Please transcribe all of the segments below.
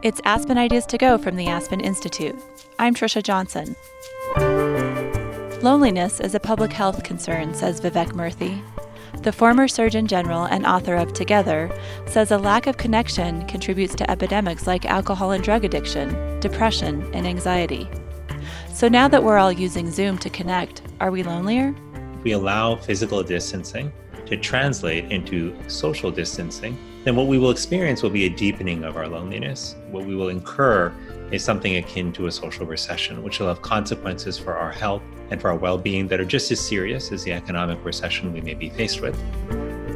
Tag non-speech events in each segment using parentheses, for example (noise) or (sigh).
It's Aspen Ideas to Go from the Aspen Institute. I'm Trisha Johnson. Loneliness is a public health concern, says Vivek Murthy. The former Surgeon General and author of Together says a lack of connection contributes to epidemics like alcohol and drug addiction, depression, and anxiety. So now that we're all using Zoom to connect, are we lonelier? We allow physical distancing to translate into social distancing then what we will experience will be a deepening of our loneliness. What we will incur is something akin to a social recession, which will have consequences for our health and for our well being that are just as serious as the economic recession we may be faced with.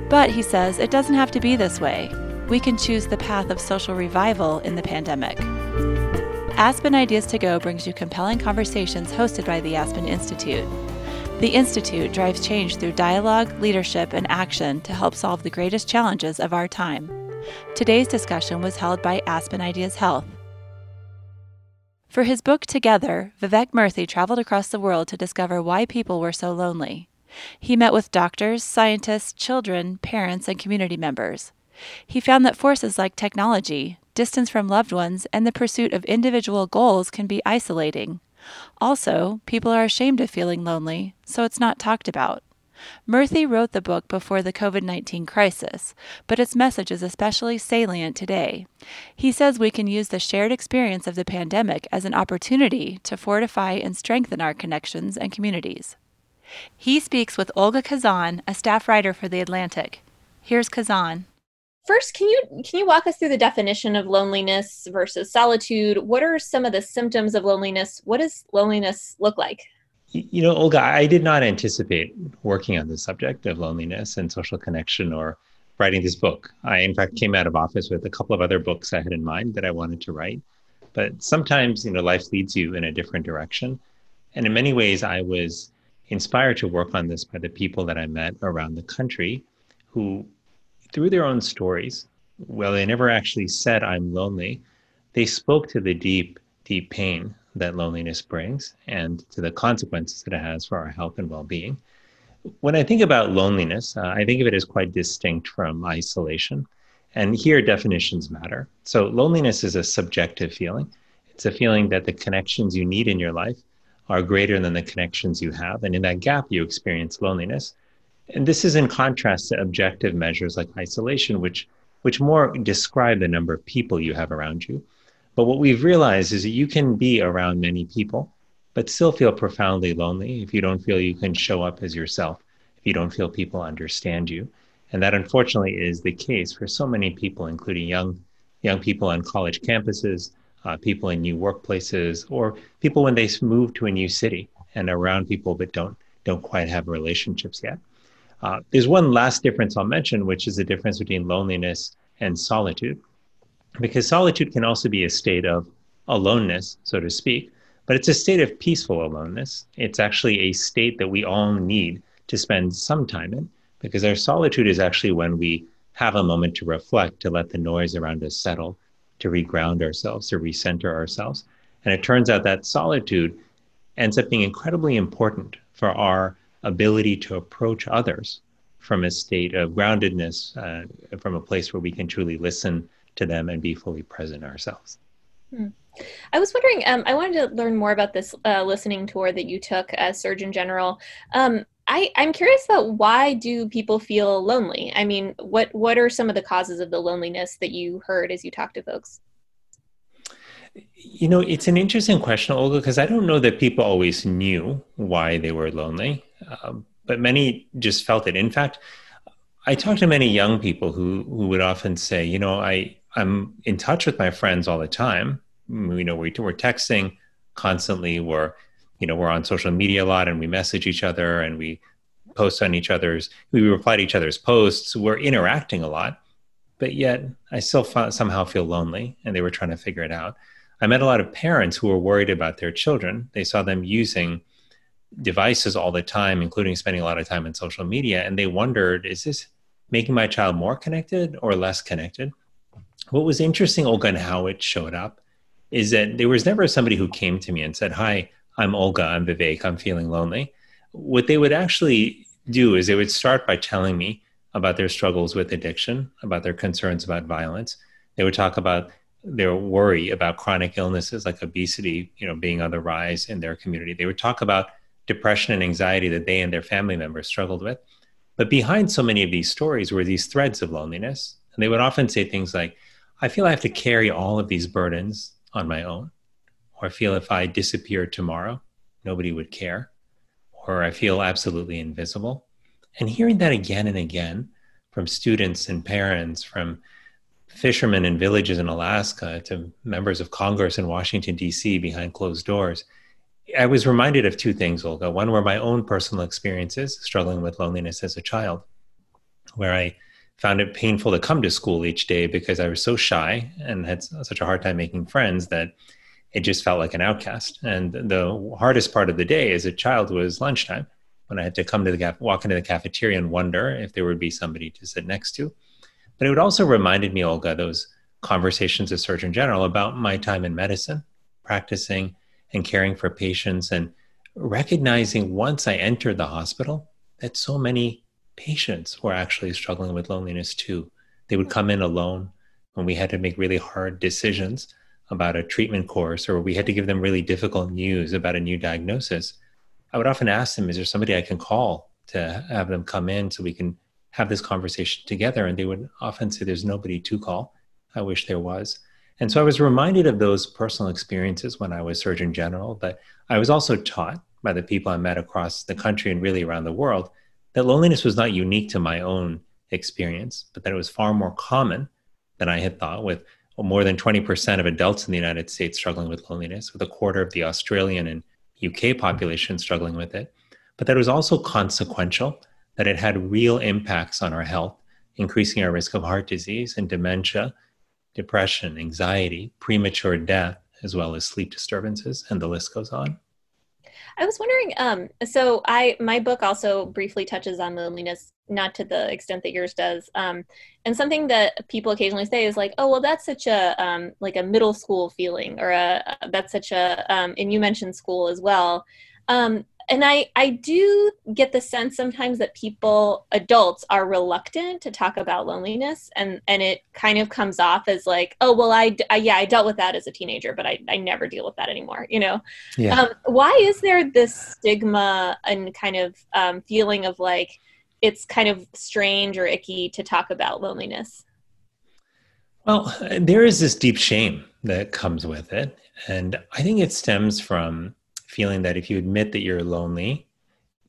But he says it doesn't have to be this way. We can choose the path of social revival in the pandemic. Aspen Ideas to Go brings you compelling conversations hosted by the Aspen Institute. The Institute drives change through dialogue, leadership, and action to help solve the greatest challenges of our time. Today's discussion was held by Aspen Ideas Health. For his book Together, Vivek Murthy traveled across the world to discover why people were so lonely. He met with doctors, scientists, children, parents, and community members. He found that forces like technology, distance from loved ones, and the pursuit of individual goals can be isolating. Also, people are ashamed of feeling lonely, so it's not talked about. Murthy wrote the book before the COVID 19 crisis, but its message is especially salient today. He says we can use the shared experience of the pandemic as an opportunity to fortify and strengthen our connections and communities. He speaks with Olga Khazan, a staff writer for The Atlantic. Here's Khazan. First, can you can you walk us through the definition of loneliness versus solitude? What are some of the symptoms of loneliness? What does loneliness look like? You know, Olga, I did not anticipate working on the subject of loneliness and social connection or writing this book. I, in fact, came out of office with a couple of other books I had in mind that I wanted to write. But sometimes, you know, life leads you in a different direction. And in many ways, I was inspired to work on this by the people that I met around the country who through their own stories, well, they never actually said, I'm lonely, they spoke to the deep, deep pain that loneliness brings and to the consequences that it has for our health and well being. When I think about loneliness, uh, I think of it as quite distinct from isolation. And here, definitions matter. So, loneliness is a subjective feeling. It's a feeling that the connections you need in your life are greater than the connections you have. And in that gap, you experience loneliness. And this is in contrast to objective measures like isolation, which, which more describe the number of people you have around you. But what we've realized is that you can be around many people, but still feel profoundly lonely if you don't feel you can show up as yourself, if you don't feel people understand you. And that unfortunately is the case for so many people, including young, young people on college campuses, uh, people in new workplaces, or people when they move to a new city and around people but don't, don't quite have relationships yet. Uh, there's one last difference I'll mention, which is the difference between loneliness and solitude. Because solitude can also be a state of aloneness, so to speak, but it's a state of peaceful aloneness. It's actually a state that we all need to spend some time in, because our solitude is actually when we have a moment to reflect, to let the noise around us settle, to reground ourselves, to recenter ourselves. And it turns out that solitude ends up being incredibly important for our ability to approach others from a state of groundedness, uh, from a place where we can truly listen to them and be fully present ourselves. Hmm. I was wondering, um, I wanted to learn more about this uh, listening tour that you took as Surgeon General. Um, I, I'm curious about why do people feel lonely? I mean, what what are some of the causes of the loneliness that you heard as you talked to folks? You know, it's an interesting question, Olga, because I don't know that people always knew why they were lonely, um, but many just felt it. In fact, I talked to many young people who who would often say, you know, I I'm in touch with my friends all the time. You know, we, we're texting constantly. We're you know we're on social media a lot, and we message each other, and we post on each other's. We reply to each other's posts. We're interacting a lot, but yet I still somehow feel lonely, and they were trying to figure it out. I met a lot of parents who were worried about their children. They saw them using devices all the time, including spending a lot of time on social media, and they wondered, is this making my child more connected or less connected? What was interesting, Olga, and how it showed up is that there was never somebody who came to me and said, Hi, I'm Olga, I'm Vivek, I'm feeling lonely. What they would actually do is they would start by telling me about their struggles with addiction, about their concerns about violence. They would talk about their worry about chronic illnesses like obesity, you know, being on the rise in their community. They would talk about depression and anxiety that they and their family members struggled with. But behind so many of these stories were these threads of loneliness. And they would often say things like, I feel I have to carry all of these burdens on my own. Or I feel if I disappear tomorrow, nobody would care. Or I feel absolutely invisible. And hearing that again and again from students and parents, from fishermen in villages in Alaska to members of Congress in Washington, D.C., behind closed doors, I was reminded of two things, Olga. One were my own personal experiences struggling with loneliness as a child, where I found it painful to come to school each day because I was so shy and had such a hard time making friends that it just felt like an outcast. And the hardest part of the day as a child was lunchtime when I had to come to the walk into the cafeteria and wonder if there would be somebody to sit next to. But it also reminded me, Olga, those conversations as Surgeon General about my time in medicine, practicing and caring for patients, and recognizing once I entered the hospital that so many patients were actually struggling with loneliness too. They would come in alone when we had to make really hard decisions about a treatment course or we had to give them really difficult news about a new diagnosis. I would often ask them, Is there somebody I can call to have them come in so we can have this conversation together? And they would often say, There's nobody to call. I wish there was. And so I was reminded of those personal experiences when I was Surgeon General, but I was also taught by the people I met across the country and really around the world that loneliness was not unique to my own experience, but that it was far more common than I had thought, with more than 20% of adults in the United States struggling with loneliness, with a quarter of the Australian and UK population struggling with it, but that it was also consequential, that it had real impacts on our health, increasing our risk of heart disease and dementia, depression, anxiety, premature death, as well as sleep disturbances, and the list goes on. I was wondering, um, so I my book also briefly touches on loneliness, not to the extent that yours does. Um, and something that people occasionally say is like, "Oh, well, that's such a um, like a middle school feeling," or a that's such a. Um, and you mentioned school as well. Um, and I, I do get the sense sometimes that people adults are reluctant to talk about loneliness and and it kind of comes off as like oh well i, I yeah i dealt with that as a teenager but i, I never deal with that anymore you know yeah. Um, why is there this stigma and kind of um, feeling of like it's kind of strange or icky to talk about loneliness well there is this deep shame that comes with it and i think it stems from feeling that if you admit that you're lonely,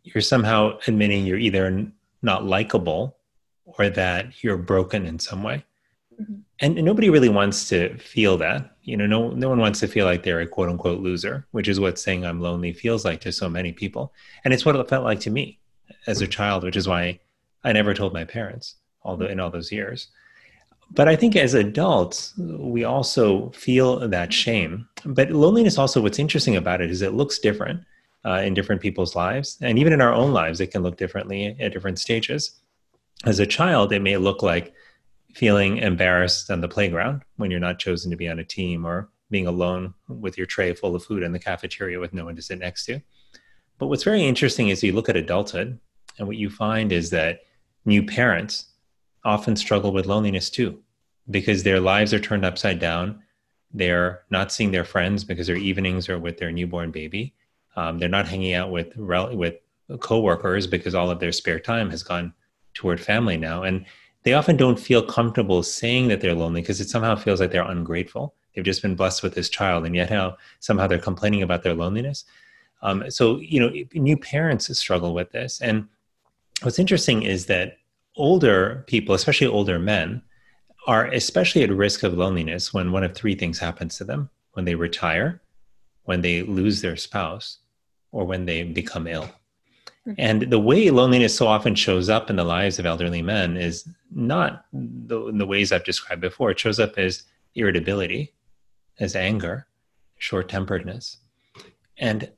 you're somehow admitting you're either not likable or that you're broken in some way. Mm-hmm. And nobody really wants to feel that. You know, no no one wants to feel like they're a quote unquote loser, which is what saying I'm lonely feels like to so many people. And it's what it felt like to me as a child, which is why I never told my parents the, in all those years but I think as adults, we also feel that shame. But loneliness, also, what's interesting about it is it looks different uh, in different people's lives. And even in our own lives, it can look differently at different stages. As a child, it may look like feeling embarrassed on the playground when you're not chosen to be on a team or being alone with your tray full of food in the cafeteria with no one to sit next to. But what's very interesting is you look at adulthood, and what you find is that new parents often struggle with loneliness too because their lives are turned upside down. They're not seeing their friends because their evenings are with their newborn baby. Um, they're not hanging out with with coworkers because all of their spare time has gone toward family now, and they often don't feel comfortable saying that they're lonely because it somehow feels like they're ungrateful. They've just been blessed with this child, and yet how somehow they're complaining about their loneliness. Um, so you know, new parents struggle with this, and what's interesting is that older people, especially older men, are especially at risk of loneliness when one of three things happens to them when they retire, when they lose their spouse, or when they become ill. Mm-hmm. And the way loneliness so often shows up in the lives of elderly men is not the, in the ways I've described before. It shows up as irritability, as anger, short temperedness. And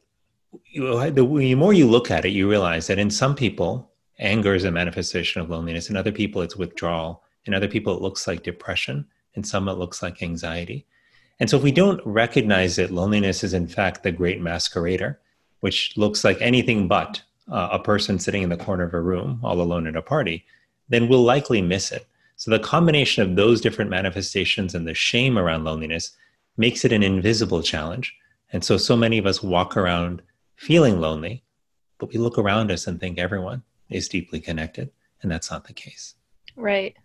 you, the more you look at it, you realize that in some people, anger is a manifestation of loneliness. In other people, it's withdrawal in other people, it looks like depression. In some, it looks like anxiety. And so, if we don't recognize that loneliness is, in fact, the great masquerader, which looks like anything but uh, a person sitting in the corner of a room all alone at a party, then we'll likely miss it. So the combination of those different manifestations and the shame around loneliness makes it an invisible challenge. And so, so many of us walk around feeling lonely, but we look around us and think everyone is deeply connected. And that's not the case. Right.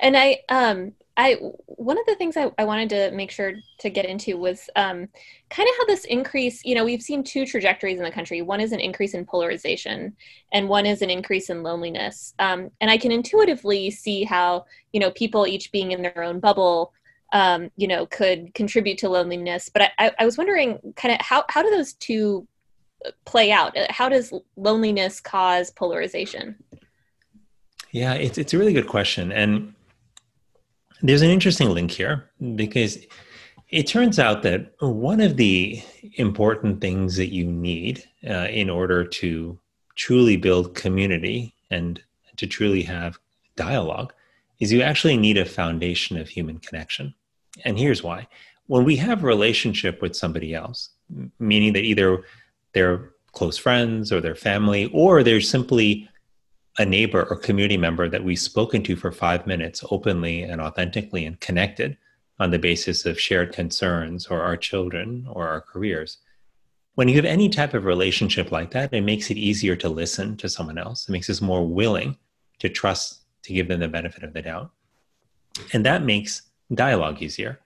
And I, um, I one of the things I, I wanted to make sure to get into was um, kind of how this increase. You know, we've seen two trajectories in the country. One is an increase in polarization, and one is an increase in loneliness. Um, and I can intuitively see how you know people each being in their own bubble, um, you know, could contribute to loneliness. But I, I was wondering, kind of how how do those two play out? How does loneliness cause polarization? Yeah, it's it's a really good question, and there's an interesting link here because it turns out that one of the important things that you need uh, in order to truly build community and to truly have dialogue is you actually need a foundation of human connection. And here's why. When we have a relationship with somebody else, meaning that either they're close friends or their family, or they're simply a neighbor or community member that we've spoken to for five minutes openly and authentically and connected on the basis of shared concerns or our children or our careers. When you have any type of relationship like that, it makes it easier to listen to someone else. It makes us more willing to trust, to give them the benefit of the doubt. And that makes dialogue easier.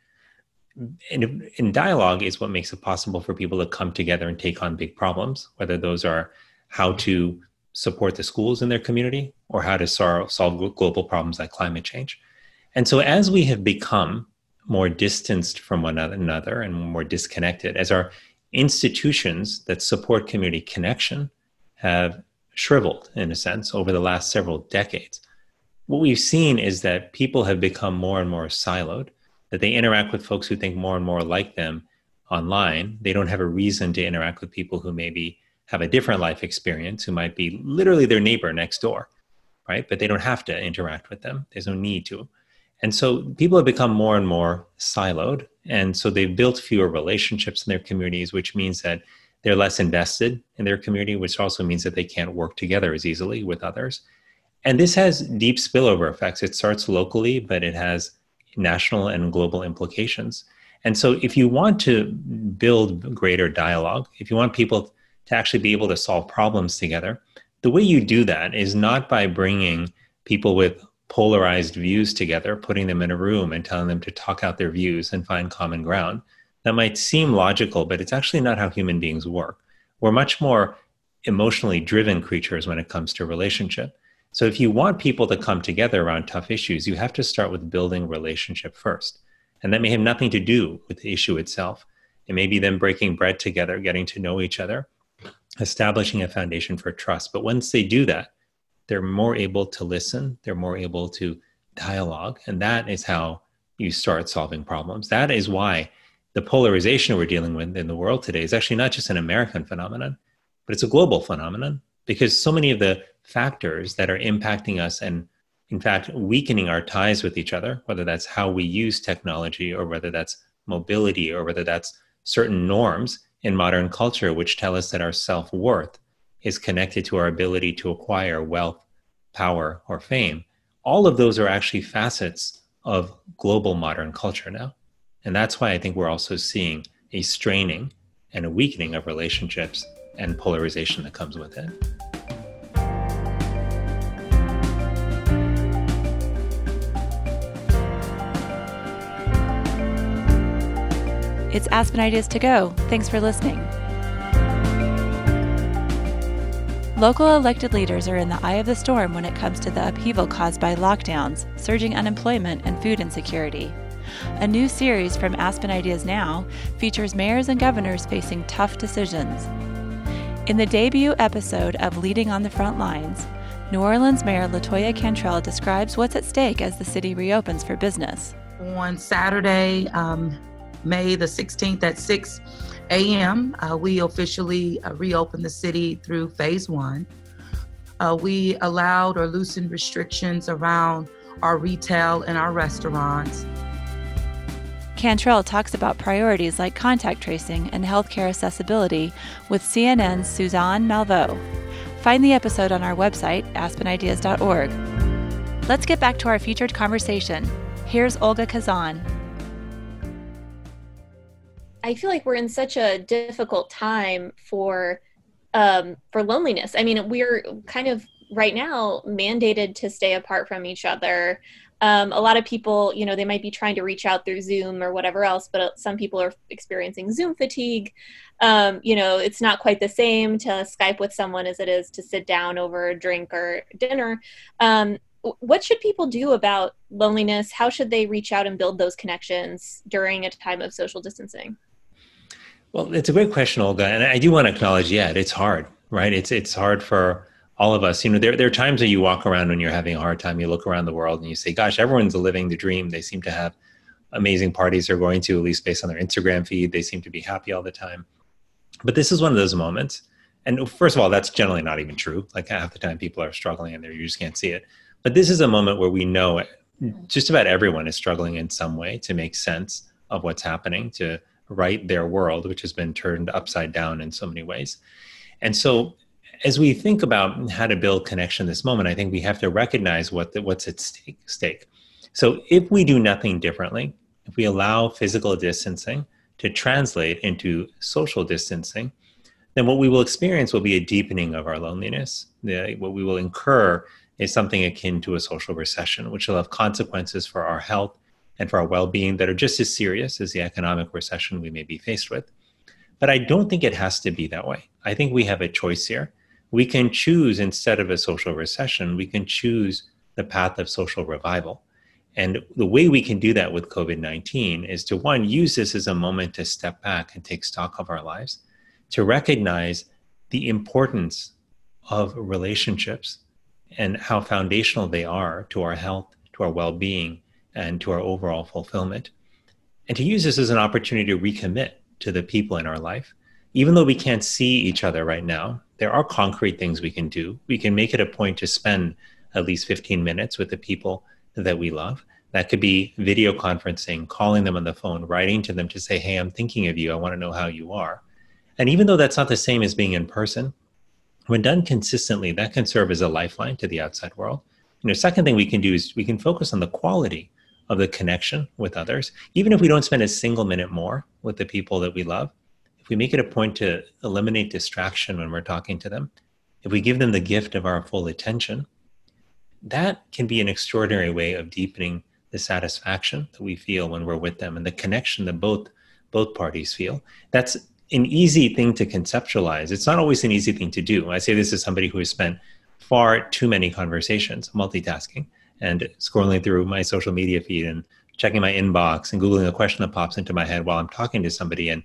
And, and dialogue is what makes it possible for people to come together and take on big problems, whether those are how to support the schools in their community or how to solve global problems like climate change. And so, as we have become more distanced from one another and more disconnected, as our institutions that support community connection have shriveled, in a sense, over the last several decades, what we've seen is that people have become more and more siloed, that they interact with folks who think more and more like them online. They don't have a reason to interact with people who maybe have a different life experience who might be literally their neighbor next door, right? But they don't have to interact with them. There's no need to. And so people have become more and more siloed. And so they've built fewer relationships in their communities, which means that they're less invested in their community, which also means that they can't work together as easily with others. And this has deep spillover effects. It starts locally, but it has national and global implications. And so, if you want to build greater dialogue, if you want people to actually be able to solve problems together. The way you do that is not by bringing people with polarized views together, putting them in a room and telling them to talk out their views and find common ground. That might seem logical, but it's actually not how human beings work. We're much more emotionally driven creatures when it comes to relationship. So if you want people to come together around tough issues, you have to start with building relationship first. And that may have nothing to do with the issue itself. It may be them breaking bread together, getting to know each other, establishing a foundation for trust. But once they do that, they're more able to listen, they're more able to dialogue. And that is how you start solving problems. That is why the polarization we're dealing with in the world today is actually not just an American phenomenon, but it's a global phenomenon because so many of the factors that are impacting us and in fact weakening our ties with each other whether that's how we use technology or whether that's mobility or whether that's certain norms in modern culture, which tell us that our self worth is connected to our ability to acquire wealth, power, or fame. All of those are actually facets of global modern culture now. And that's why I think we're also seeing a straining and a weakening of relationships and polarization that comes with it. It's Aspen Ideas to Go. Thanks for listening. Local elected leaders are in the eye of the storm when it comes to the upheaval caused by lockdowns, surging unemployment, and food insecurity. A new series from Aspen Ideas Now features mayors and governors facing tough decisions. In the debut episode of Leading on the Front Lines, New Orleans Mayor Latoya Cantrell describes what's at stake as the city reopens for business. On Saturday, um, May the 16th at 6 a.m., uh, we officially uh, reopened the city through phase one. Uh, we allowed or loosened restrictions around our retail and our restaurants. Cantrell talks about priorities like contact tracing and healthcare accessibility with CNN's Suzanne Malveaux. Find the episode on our website, aspenideas.org. Let's get back to our featured conversation. Here's Olga Khazan. I feel like we're in such a difficult time for um, for loneliness. I mean, we're kind of right now mandated to stay apart from each other. Um, a lot of people, you know, they might be trying to reach out through Zoom or whatever else, but some people are experiencing Zoom fatigue. Um, you know, it's not quite the same to Skype with someone as it is to sit down over a drink or dinner. Um, what should people do about loneliness? How should they reach out and build those connections during a time of social distancing? Well, it's a great question, Olga, and I do want to acknowledge. Yeah, it's hard, right? It's it's hard for all of us. You know, there there are times that you walk around when you're having a hard time. You look around the world and you say, "Gosh, everyone's living the dream." They seem to have amazing parties they're going to, at least based on their Instagram feed. They seem to be happy all the time. But this is one of those moments. And first of all, that's generally not even true. Like half the time, people are struggling and you just can't see it. But this is a moment where we know just about everyone is struggling in some way to make sense of what's happening, to right their world, which has been turned upside down in so many ways. And so, as we think about how to build connection this moment, I think we have to recognize what the, what's at stake, stake. So, if we do nothing differently, if we allow physical distancing to translate into social distancing, then what we will experience will be a deepening of our loneliness. The, what we will incur is something akin to a social recession, which will have consequences for our health and for our well being that are just as serious as the economic recession we may be faced with. But I don't think it has to be that way. I think we have a choice here. We can choose, instead of a social recession, we can choose the path of social revival. And the way we can do that with COVID 19 is to one, use this as a moment to step back and take stock of our lives, to recognize the importance of relationships and how foundational they are to our health, to our well being, and to our overall fulfillment. And to use this as an opportunity to recommit to the people in our life. Even though we can't see each other right now, there are concrete things we can do. We can make it a point to spend at least 15 minutes with the people that we love. That could be video conferencing, calling them on the phone, writing to them to say, Hey, I'm thinking of you. I want to know how you are. And even though that's not the same as being in person, when done consistently, that can serve as a lifeline to the outside world. You know, second thing we can do is we can focus on the quality of the connection with others, even if we don't spend a single minute more with the people that we love. If we make it a point to eliminate distraction when we're talking to them, if we give them the gift of our full attention, that can be an extraordinary way of deepening the satisfaction that we feel when we're with them and the connection that both both parties feel. That's an easy thing to conceptualize. It's not always an easy thing to do. I say this as somebody who has spent far too many conversations multitasking and scrolling through my social media feed and checking my inbox and googling a question that pops into my head while I'm talking to somebody and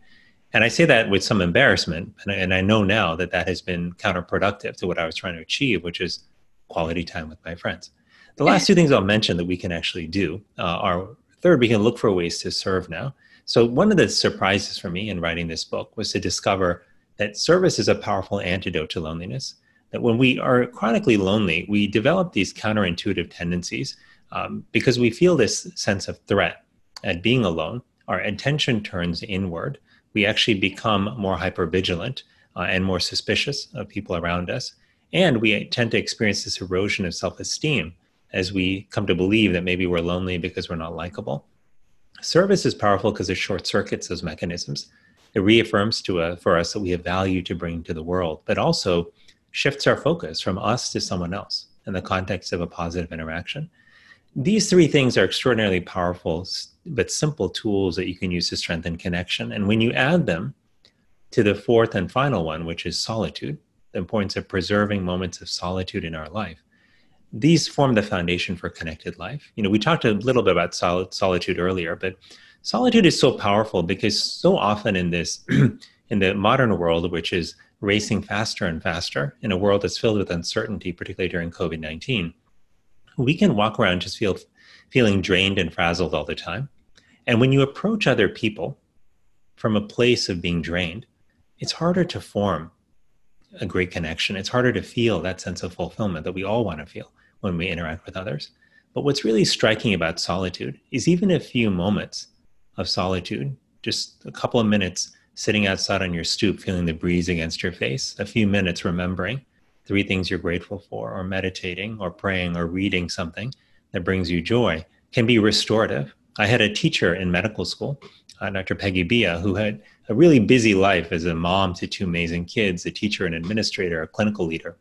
and I say that with some embarrassment and I, and I know now that that has been counterproductive to what I was trying to achieve which is quality time with my friends. The last two things I'll mention that we can actually do uh, are third we can look for ways to serve now. So one of the surprises for me in writing this book was to discover that service is a powerful antidote to loneliness that when we are chronically lonely, we develop these counterintuitive tendencies um, because we feel this sense of threat at being alone. Our attention turns inward. We actually become more hypervigilant uh, and more suspicious of people around us. And we tend to experience this erosion of self esteem as we come to believe that maybe we're lonely because we're not likable. Service is powerful because it short circuits those mechanisms. It reaffirms to uh, for us that we have value to bring to the world, but also shifts our focus from us to someone else in the context of a positive interaction. These three things are extraordinarily powerful but simple tools that you can use to strengthen connection. And when you add them to the fourth and final one, which is solitude, the importance of preserving moments of solitude in our life, these form the foundation for connected life. You know, we talked a little bit about sol- solitude earlier, but solitude is so powerful because so often in this, (clears throat) in the modern world, which is racing faster and faster in a world that's filled with uncertainty, particularly during COVID 19, we can walk around just feel, feeling drained and frazzled all the time. And when you approach other people from a place of being drained, it's harder to form a great connection. It's harder to feel that sense of fulfillment that we all want to feel when we interact with others. But what's really striking about solitude is even a few moments of solitude, just a couple of minutes sitting outside on your stoop, feeling the breeze against your face, a few minutes remembering three things you're grateful for, or meditating, or praying, or reading something that brings you joy can be restorative. I had a teacher in medical school, uh, Dr. Peggy Bia, who had a really busy life as a mom to two amazing kids, a teacher, an administrator, a clinical leader.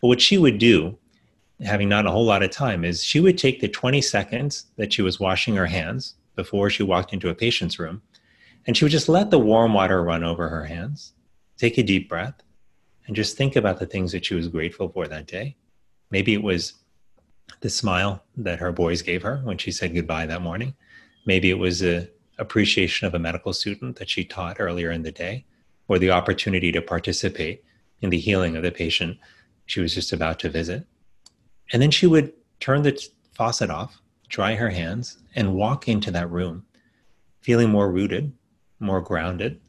But what she would do, having not a whole lot of time, is she would take the 20 seconds that she was washing her hands before she walked into a patient's room, and she would just let the warm water run over her hands, take a deep breath, and just think about the things that she was grateful for that day. Maybe it was the smile that her boys gave her when she said goodbye that morning. Maybe it was a appreciation of a medical student that she taught earlier in the day, or the opportunity to participate in the healing of the patient she was just about to visit. And then she would turn the faucet off, dry her hands, and walk into that room, feeling more rooted, more grounded,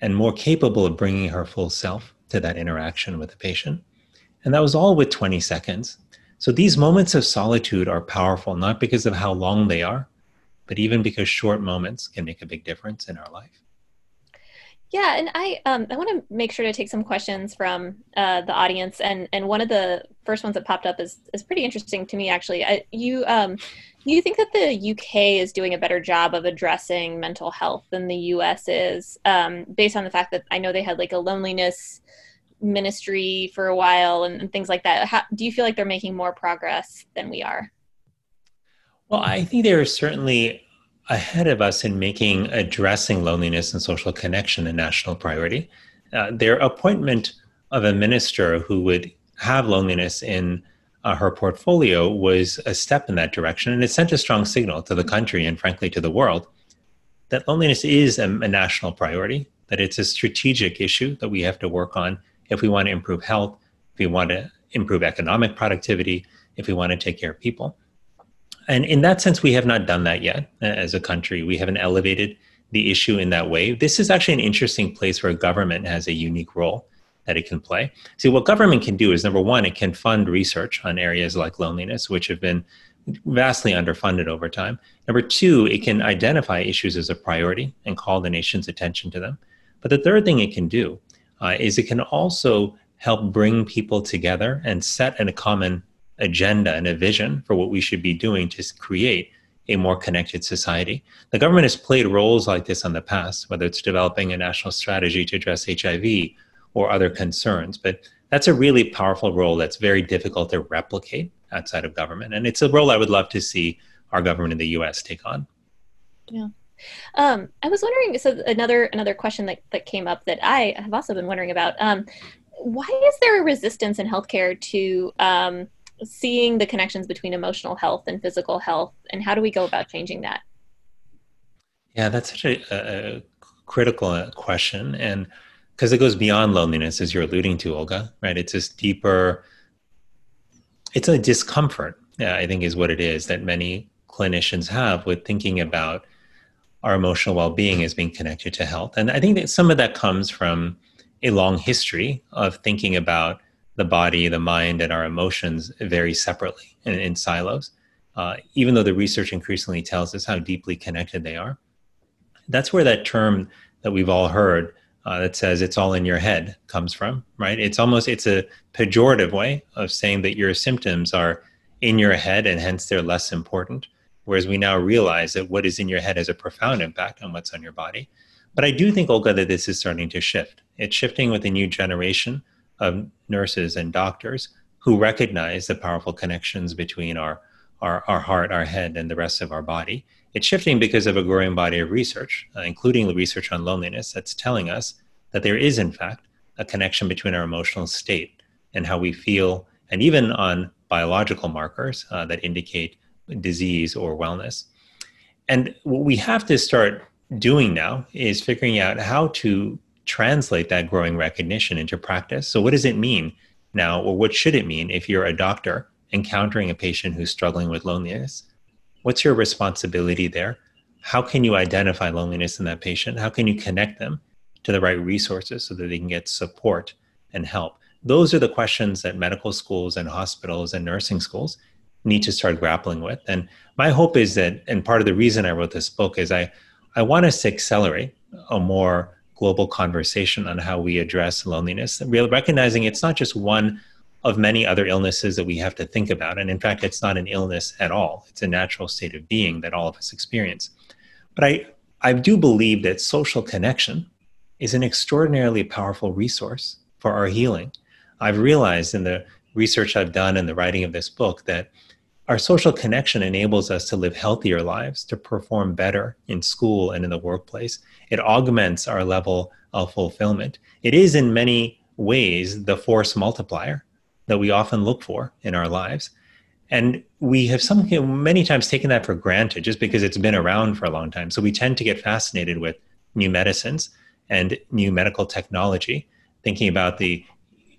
and more capable of bringing her full self to that interaction with the patient. And that was all with 20 seconds. So these moments of solitude are powerful, not because of how long they are, but even because short moments can make a big difference in our life. Yeah, and I um, I want to make sure to take some questions from uh, the audience, and and one of the first ones that popped up is is pretty interesting to me actually. I, you um, you think that the UK is doing a better job of addressing mental health than the US is, um, based on the fact that I know they had like a loneliness ministry for a while and, and things like that. How, do you feel like they're making more progress than we are? Well, I think they are certainly ahead of us in making addressing loneliness and social connection a national priority. Uh, their appointment of a minister who would have loneliness in uh, her portfolio was a step in that direction, and it sent a strong signal to the country and, frankly, to the world that loneliness is a, a national priority, that it's a strategic issue that we have to work on if we want to improve health, if we want to improve economic productivity, if we want to take care of people. And in that sense, we have not done that yet as a country. We haven't elevated the issue in that way. This is actually an interesting place where government has a unique role that it can play. See, what government can do is number one, it can fund research on areas like loneliness, which have been vastly underfunded over time. Number two, it can identify issues as a priority and call the nation's attention to them. But the third thing it can do uh, is it can also help bring people together and set a common agenda and a vision for what we should be doing to create a more connected society. The government has played roles like this in the past, whether it's developing a national strategy to address HIV or other concerns. But that's a really powerful role that's very difficult to replicate outside of government. And it's a role I would love to see our government in the US take on. Yeah. Um, I was wondering, so another another question that, that came up that I have also been wondering about. Um, why is there a resistance in healthcare to um, seeing the connections between emotional health and physical health and how do we go about changing that? Yeah that's such a, a critical uh, question and because it goes beyond loneliness as you're alluding to olga right? It's this deeper it's a discomfort yeah, i think is what it is that many clinicians have with thinking about our emotional well-being as being connected to health and i think that some of that comes from a long history of thinking about the body, the mind, and our emotions very separately in, in silos, uh, even though the research increasingly tells us how deeply connected they are. That's where that term that we've all heard uh, that says it's all in your head comes from, right? It's almost it's a pejorative way of saying that your symptoms are in your head and hence they're less important. Whereas we now realize that what is in your head has a profound impact on what's on your body. But I do think, Olga, that this is starting to shift. It's shifting with a new generation of nurses and doctors who recognize the powerful connections between our, our, our heart, our head, and the rest of our body. It's shifting because of a growing body of research, uh, including the research on loneliness, that's telling us that there is, in fact, a connection between our emotional state and how we feel, and even on biological markers uh, that indicate disease or wellness. And what we have to start doing now is figuring out how to translate that growing recognition into practice. So, what does it mean now, or what should it mean if you're a doctor encountering a patient who's struggling with loneliness? What's your responsibility there? How can you identify loneliness in that patient? How can you connect them to the right resources so that they can get support and help? Those are the questions that medical schools and hospitals and nursing schools need to start grappling with. And my hope is that, and part of the reason I wrote this book is I, I want us to accelerate a more global conversation on how we address loneliness, recognizing it's not just one of many other illnesses that we have to think about. And in fact, it's not an illness at all, it's a natural state of being that all of us experience. But I, I do believe that social connection is an extraordinarily powerful resource for our healing. I've realized in the research I've done and the writing of this book that our social connection enables us to live healthier lives, to perform better in school and in the workplace. It augments our level of fulfillment. It is, in many ways, the force multiplier that we often look for in our lives. And we have some, many times taken that for granted just because it's been around for a long time. So we tend to get fascinated with new medicines and new medical technology, thinking about the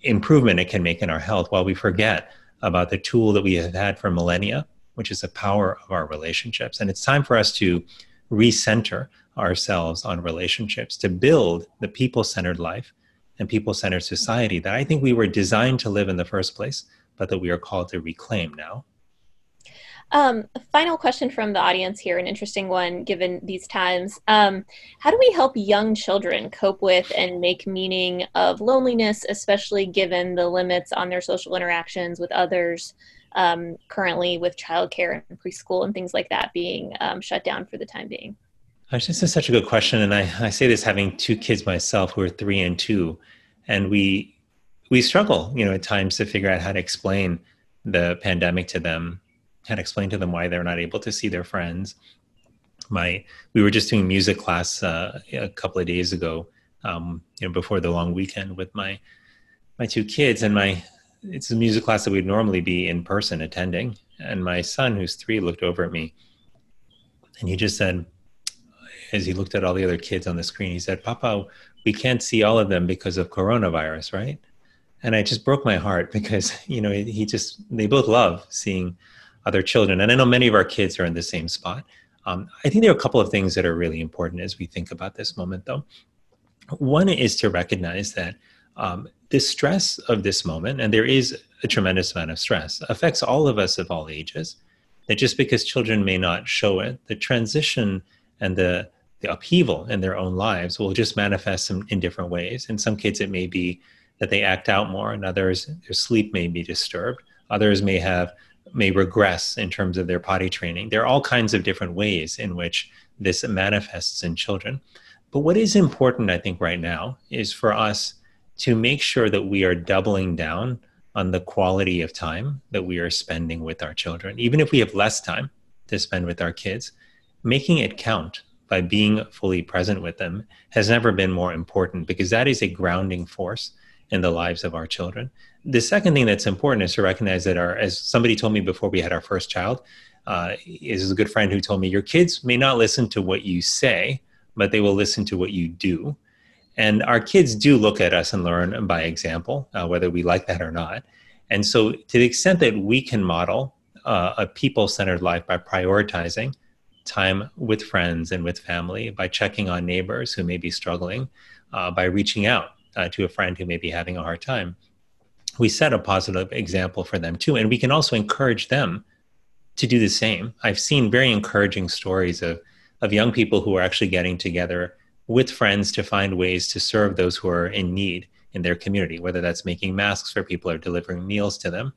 improvement it can make in our health while we forget about the tool that we have had for millennia, which is the power of our relationships. And it's time for us to recenter ourselves on relationships to build the people centered life and people centered society that I think we were designed to live in the first place, but that we are called to reclaim now. Um, final question from the audience here, an interesting one given these times. Um, how do we help young children cope with and make meaning of loneliness, especially given the limits on their social interactions with others, um, currently with childcare and preschool and things like that being um, shut down for the time being? This is such a good question, and I, I say this having two kids myself who are three and two, and we we struggle, you know, at times to figure out how to explain the pandemic to them had explained to them why they're not able to see their friends. My we were just doing music class uh, a couple of days ago, um, you know, before the long weekend with my my two kids, and my it's a music class that we'd normally be in person attending. And my son, who's three, looked over at me, and he just said, as he looked at all the other kids on the screen, he said, "Papa, we can't see all of them because of coronavirus, right?" And I just broke my heart (laughs) because you know he just they both love seeing other children. And I know many of our kids are in the same spot. Um, I think there are a couple of things that are really important as we think about this moment, though. One is to recognize that um, the stress of this moment, and there is a tremendous amount of stress, affects all of us of all ages. That just because children may not show it, the transition and the the upheaval in their own lives will just manifest in, in different ways. In some kids, it may be that they act out more, and others, their sleep may be disturbed. Others may have may regress in terms of their potty training. There are all kinds of different ways in which this manifests in children. But what is important, I think, right now is for us to make sure that we are doubling down on the quality of time that we are spending with our children. Even if we have less time to spend with our kids, making it count by being fully present with them has never been more important because that is a grounding force in the lives of our children. The second thing that's important is to recognize that our, as somebody told me before we had our first child, uh, is a good friend who told me, your kids may not listen to what you say, but they will listen to what you do. And our kids do look at us and learn by example, uh, whether we like that or not. And so, to the extent that we can model uh, a people centered life by prioritizing time with friends and with family, by checking on neighbors who may be struggling, uh, by reaching out uh, to a friend who may be having a hard time, we set a positive example for them too. And we can also encourage them to do the same. I've seen very encouraging stories of, of young people who are actually getting together with friends to find ways to serve those who are in need in their community, whether that's making masks for people or delivering meals to them.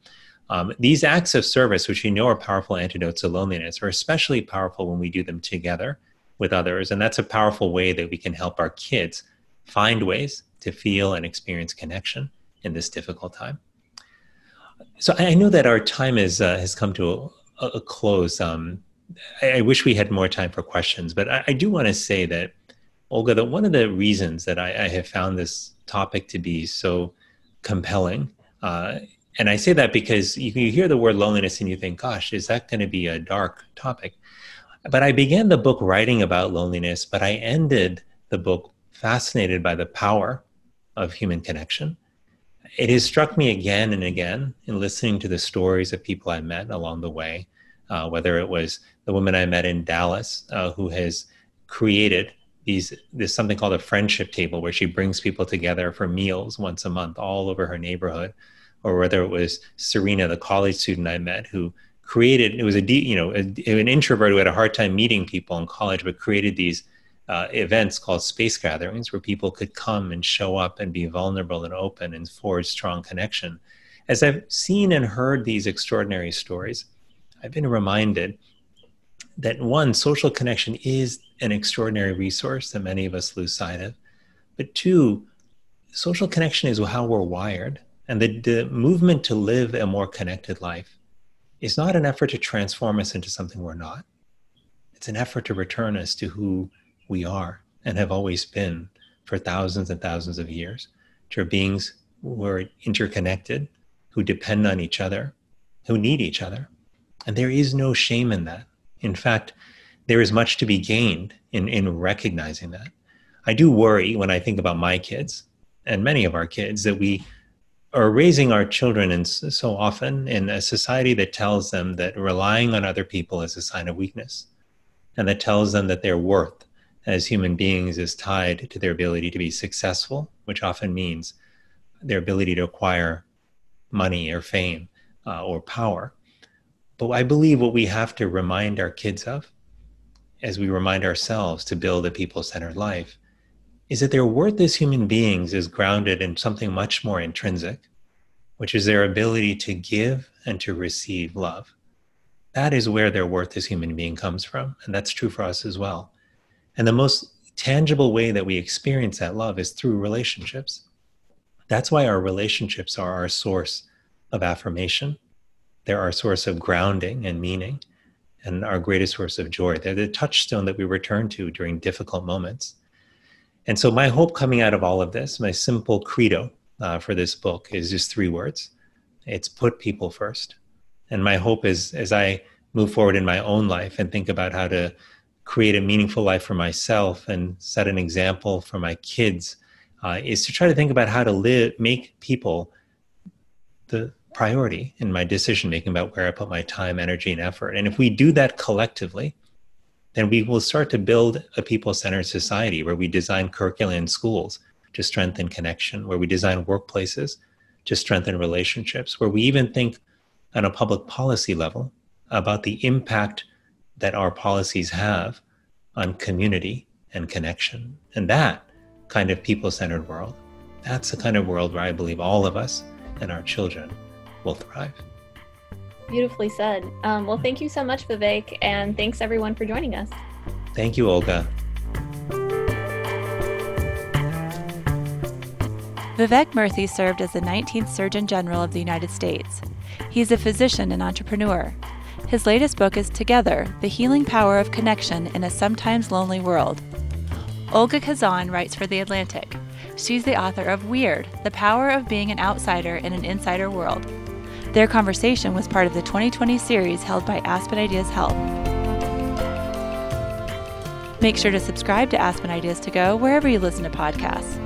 Um, these acts of service, which we know are powerful antidotes to loneliness, are especially powerful when we do them together with others. And that's a powerful way that we can help our kids find ways to feel and experience connection in this difficult time. So I know that our time is uh, has come to a, a close. Um, I, I, wish we had more time for questions, but I, I do want to say that Olga, that one of the reasons that I, I have found this topic to be so compelling, uh, and I say that because you, you hear the word loneliness and you think, "Gosh, is that going to be a dark topic?" But I began the book writing about loneliness, but I ended the book fascinated by the power of human connection. It has struck me again and again in listening to the stories of people I met along the way, uh, whether it was the woman I met in Dallas uh, who has created these this something called a friendship table where she brings people together for meals once a month all over her neighborhood, or whether it was Serena, the college student I met who created it was a you know a, an introvert who had a hard time meeting people in college but created these uh, events called space gatherings where people could come and show up and be vulnerable and open and forge strong connection. as I've seen and heard these extraordinary stories, I've been reminded that one, social connection is an extraordinary resource that many of us lose sight of. But two, social connection is how we're wired. And the, the movement to live a more connected life is not an effort to transform us into something we're not. It's an effort to return us to who we are and have always been for thousands and thousands of years, to beings who are interconnected, who depend on each other, who need each other. And there is no shame in that. In fact, there is much to be gained in, in recognizing that. I do worry when I think about my kids and many of our kids that we are raising our children and so often in a society that tells them that relying on other people is a sign of weakness and that tells them that their worth as human beings is tied to their ability to be successful, which often means their ability to acquire money or fame uh, or power. But I believe what we have to remind our kids of, as we remind ourselves to build a people centered life, is that their worth as human beings is grounded in something much more intrinsic, which is their ability to give and to receive love. That is where their worth as human being comes from. And that's true for us as well. And the most tangible way that we experience that love is through relationships. That's why our relationships are our source of affirmation they're our source of grounding and meaning and our greatest source of joy. They're the touchstone that we return to during difficult moments. And so, my hope coming out of all of this, my simple credo uh, for this book is just three words it's put people first. And my hope is as I move forward in my own life and think about how to create a meaningful life for myself and set an example for my kids, uh, is to try to think about how to live, make people the priority in my decision making about where I put my time, energy, and effort. And if we do that collectively, then we will start to build a people centered society where we design curricula in schools to strengthen connection, where we design workplaces to strengthen relationships, where we even think on a public policy level about the impact that our policies have on community and connection. And that kind of people centered world, that's the kind of world where I believe all of us and our children will thrive. Beautifully said. Um, well, thank you so much, Vivek, and thanks everyone for joining us. Thank you, Olga. Vivek Murthy served as the 19th Surgeon General of the United States. He's a physician and entrepreneur. His latest book is Together The Healing Power of Connection in a Sometimes Lonely World. Olga Khazan writes for The Atlantic. She's the author of Weird The Power of Being an Outsider in an Insider World. Their conversation was part of the 2020 series held by Aspen Ideas Health. Make sure to subscribe to Aspen Ideas to Go wherever you listen to podcasts.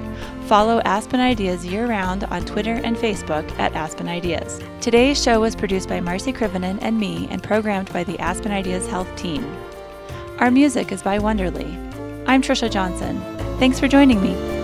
Follow Aspen Ideas year round on Twitter and Facebook at Aspen Ideas. Today's show was produced by Marci Krivonen and me and programmed by the Aspen Ideas Health team. Our music is by Wonderly. I'm Trisha Johnson. Thanks for joining me.